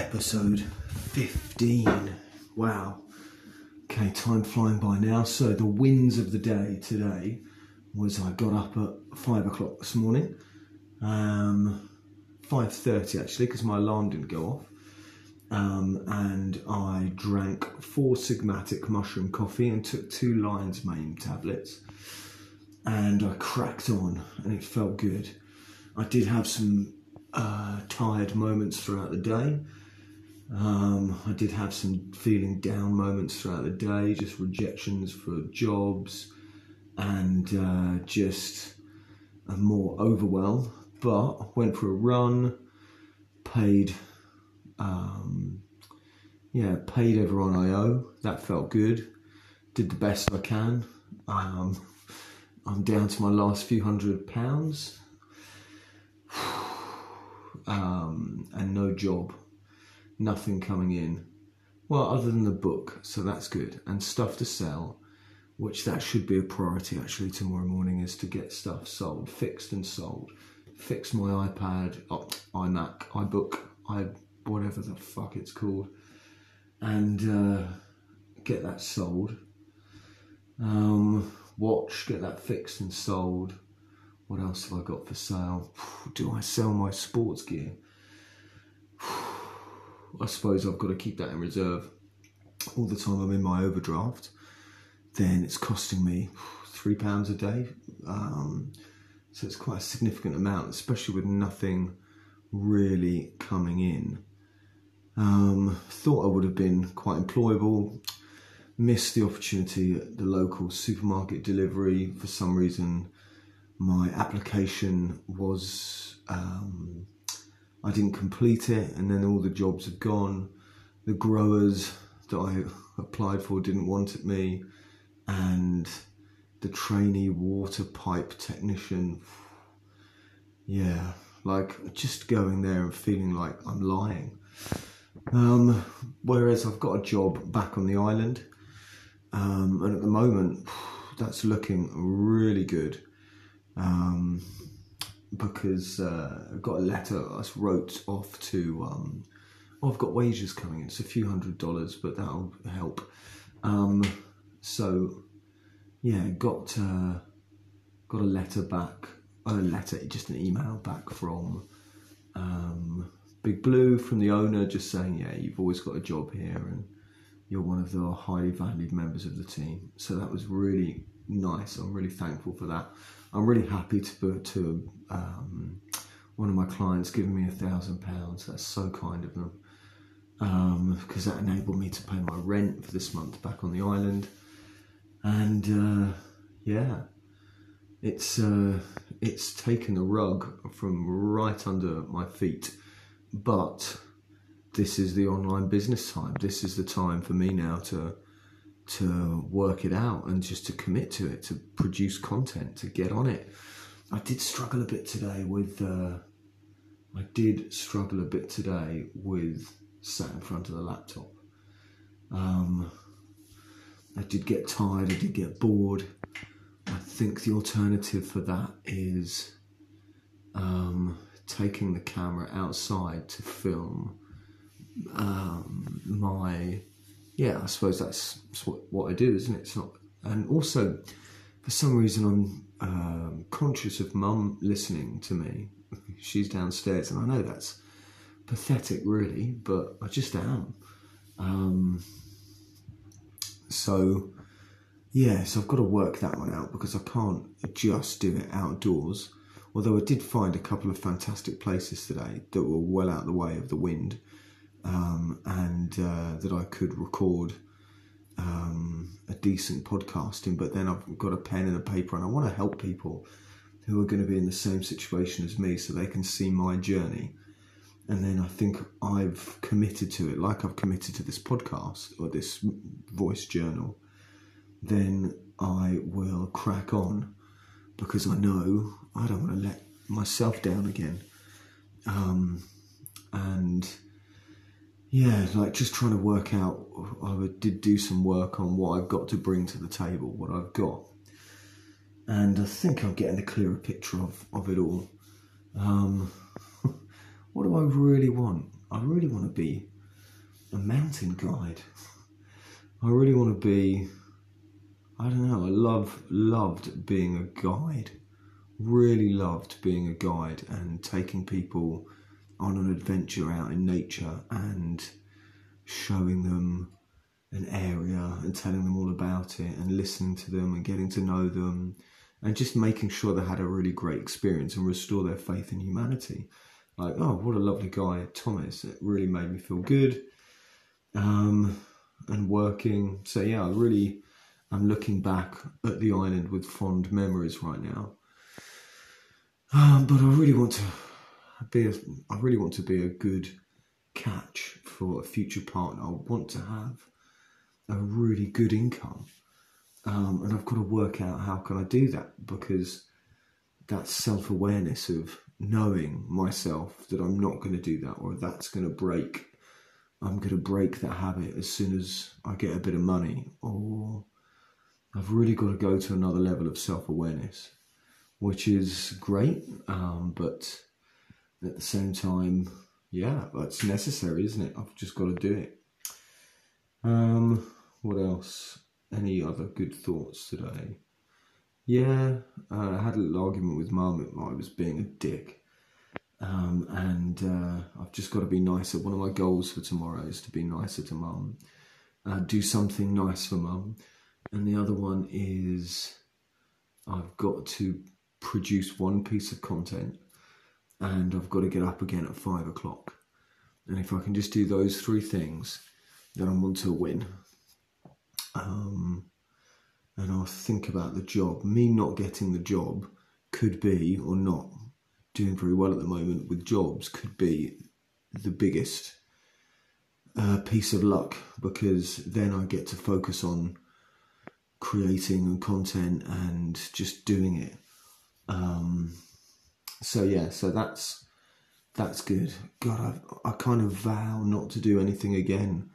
episode 15. Wow. Okay, time flying by now. So, the wins of the day today was I got up at 5 o'clock this morning. Um, 5.30 actually, because my alarm didn't go off. Um, and I drank Four Sigmatic mushroom coffee and took two Lion's Mane tablets. And I cracked on, and it felt good. I did have some uh, tired moments throughout the day. Um, I did have some feeling down moments throughout the day, just rejections for jobs and uh, just a more overwhelm. But went for a run, paid, um, yeah, paid everyone I owe. That felt good. Did the best I can. Um, I'm down to my last few hundred pounds um, and no job, nothing coming in. Well, other than the book, so that's good, and stuff to sell, which that should be a priority actually tomorrow morning is to get stuff sold, fixed and sold. Fix my iPad, oh, iMac, iBook, i whatever the fuck it's called, and uh, get that sold. Um, watch, get that fixed and sold what else have I got for sale? Do I sell my sports gear? I suppose I've got to keep that in reserve. All the time I'm in my overdraft, then it's costing me three pounds a day. Um, so it's quite a significant amount, especially with nothing really coming in. Um, thought I would have been quite employable. Missed the opportunity at the local supermarket delivery for some reason my application was um, I didn't complete it, and then all the jobs have gone. The growers that I applied for didn't want me, and the trainee water pipe technician. Yeah, like just going there and feeling like I'm lying. Um, whereas I've got a job back on the island, um, and at the moment, that's looking really good um, because uh, I got a letter I wrote off to. Um, oh, I've got wages coming in. It's a few hundred dollars, but that'll help. Um, so yeah, got uh, got a letter back. a letter, just an email back from um, Big Blue from the owner, just saying, yeah, you've always got a job here, and you're one of the highly valued members of the team. So that was really nice. I'm really thankful for that. I'm really happy to to um, one of my clients giving me a thousand pounds. That's so kind of them because um, that enabled me to pay my rent for this month back on the island. And uh, yeah, it's uh, it's taken the rug from right under my feet, but this is the online business time. This is the time for me now to to work it out and just to commit to it, to produce content, to get on it. I did struggle a bit today with. Uh, I did struggle a bit today with sat in front of the laptop. Um, I did get tired. I did get bored. I think the alternative for that is um, taking the camera outside to film um, my yeah, I suppose that's, that's what, what I do, isn't it? It's not, and also, for some reason, I'm um, conscious of mum listening to me. She's downstairs, and I know that's pathetic, really, but I just am. Um, so, yeah, so I've got to work that one out because I can't just do it outdoors. Although I did find a couple of fantastic places today that were well out of the way of the wind um, and uh, that I could record um, a decent podcasting. But then I've got a pen and a paper, and I want to help people who are going to be in the same situation as me so they can see my journey. And then I think I've committed to it, like I've committed to this podcast or this voice journal. Then I will crack on because I know I don't want to let myself down again. Um, yeah, like just trying to work out. I did do some work on what I've got to bring to the table, what I've got, and I think I'm getting a clearer picture of of it all. Um, what do I really want? I really want to be a mountain guide. I really want to be. I don't know. I love loved being a guide. Really loved being a guide and taking people on an adventure out in nature and showing them an area and telling them all about it and listening to them and getting to know them and just making sure they had a really great experience and restore their faith in humanity. Like, oh, what a lovely guy, Thomas. It really made me feel good. Um, and working. So yeah, I really I'm looking back at the island with fond memories right now. Um, but I really want to be a, I really want to be a good catch for a future partner. I want to have a really good income. Um, and I've got to work out how can I do that because that self awareness of knowing myself that I'm not going to do that or that's going to break. I'm going to break that habit as soon as I get a bit of money, or I've really got to go to another level of self awareness, which is great, um, but at the same time, yeah, it's necessary, isn't it? I've just got to do it. Um, what else? Any other good thoughts today? Yeah, uh, I had a little argument with mum. I was being a dick. Um, and uh, I've just got to be nicer. One of my goals for tomorrow is to be nicer to mum, uh, do something nice for mum. And the other one is I've got to produce one piece of content and I've got to get up again at five o'clock. And if I can just do those three things, then I'm on to win. Um, and I'll think about the job. Me not getting the job could be, or not doing very well at the moment with jobs, could be the biggest uh, piece of luck because then I get to focus on creating content and just doing it. Um, so yeah, so that's that's good. God, I I kind of vow not to do anything again.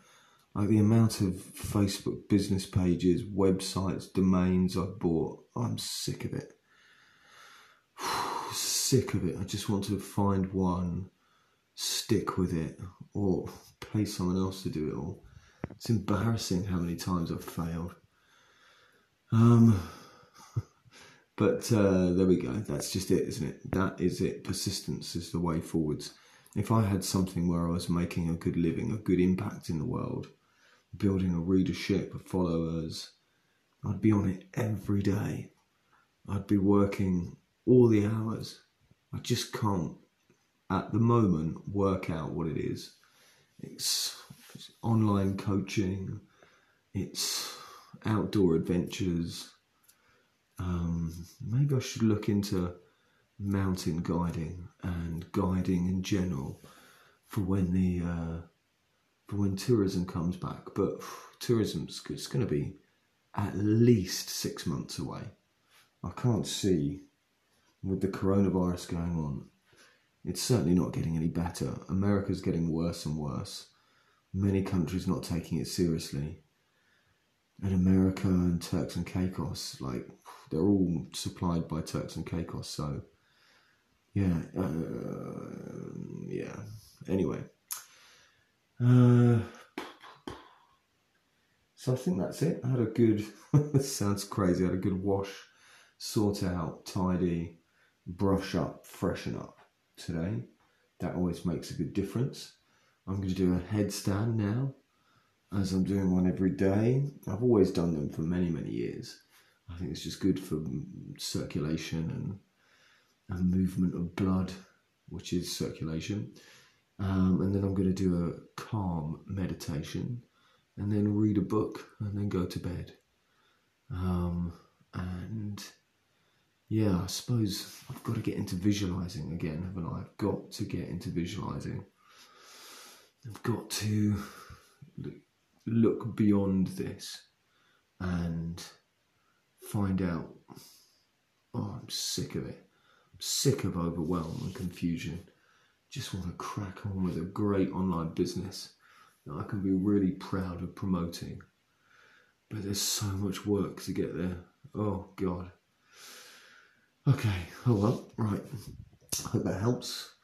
Like the amount of Facebook business pages, websites, domains I've bought, I'm sick of it. sick of it. I just want to find one, stick with it, or pay someone else to do it all. It's embarrassing how many times I've failed. Um, but uh, there we go. That's just it, isn't it? That is it. Persistence is the way forwards. If I had something where I was making a good living, a good impact in the world, building a readership of followers, I'd be on it every day. I'd be working all the hours. I just can't, at the moment, work out what it is. It's, it's online coaching, it's outdoor adventures um, maybe I should look into mountain guiding and guiding in general for when the uh, for when tourism comes back. But tourism's it's going to be at least six months away. I can't see with the coronavirus going on. It's certainly not getting any better. America's getting worse and worse. Many countries not taking it seriously. And America and Turks and Caicos, like they're all supplied by Turks and Caicos. So, yeah, uh, yeah. Anyway, uh, so I think that's it. I had a good. sounds crazy. I had a good wash, sort out, tidy, brush up, freshen up today. That always makes a good difference. I'm going to do a headstand now, as I'm doing one every day. I've always done them for many, many years. I think it's just good for circulation and, and movement of blood, which is circulation. Um, and then I'm going to do a calm meditation and then read a book and then go to bed. Um, and yeah, I suppose I've got to get into visualizing again, haven't I? I've got to get into visualizing. I've got to look beyond this and find out, oh, I'm sick of it. I'm sick of overwhelm and confusion. Just want to crack on with a great online business that I can be really proud of promoting. But there's so much work to get there. Oh, God. Okay, oh well, right. Hope that helps.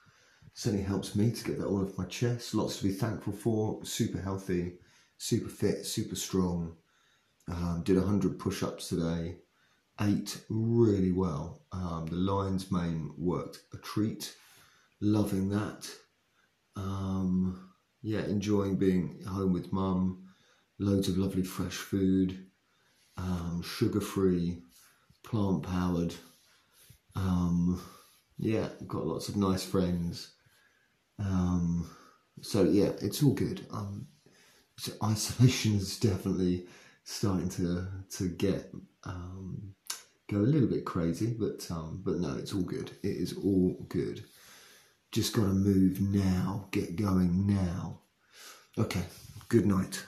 certainly helps me to get that all off my chest. Lots to be thankful for. Super healthy, super fit, super strong. Um, did 100 push ups today. Ate really well. Um, the lion's mane worked a treat. Loving that. Um, yeah, enjoying being home with mum. Loads of lovely fresh food. Um, sugar free, plant powered. Um, yeah, got lots of nice friends. Um, so yeah, it's all good. So isolation is definitely starting to to get um, go a little bit crazy, but um, but no, it's all good. It is all good. Just got to move now. Get going now. Okay. Good night.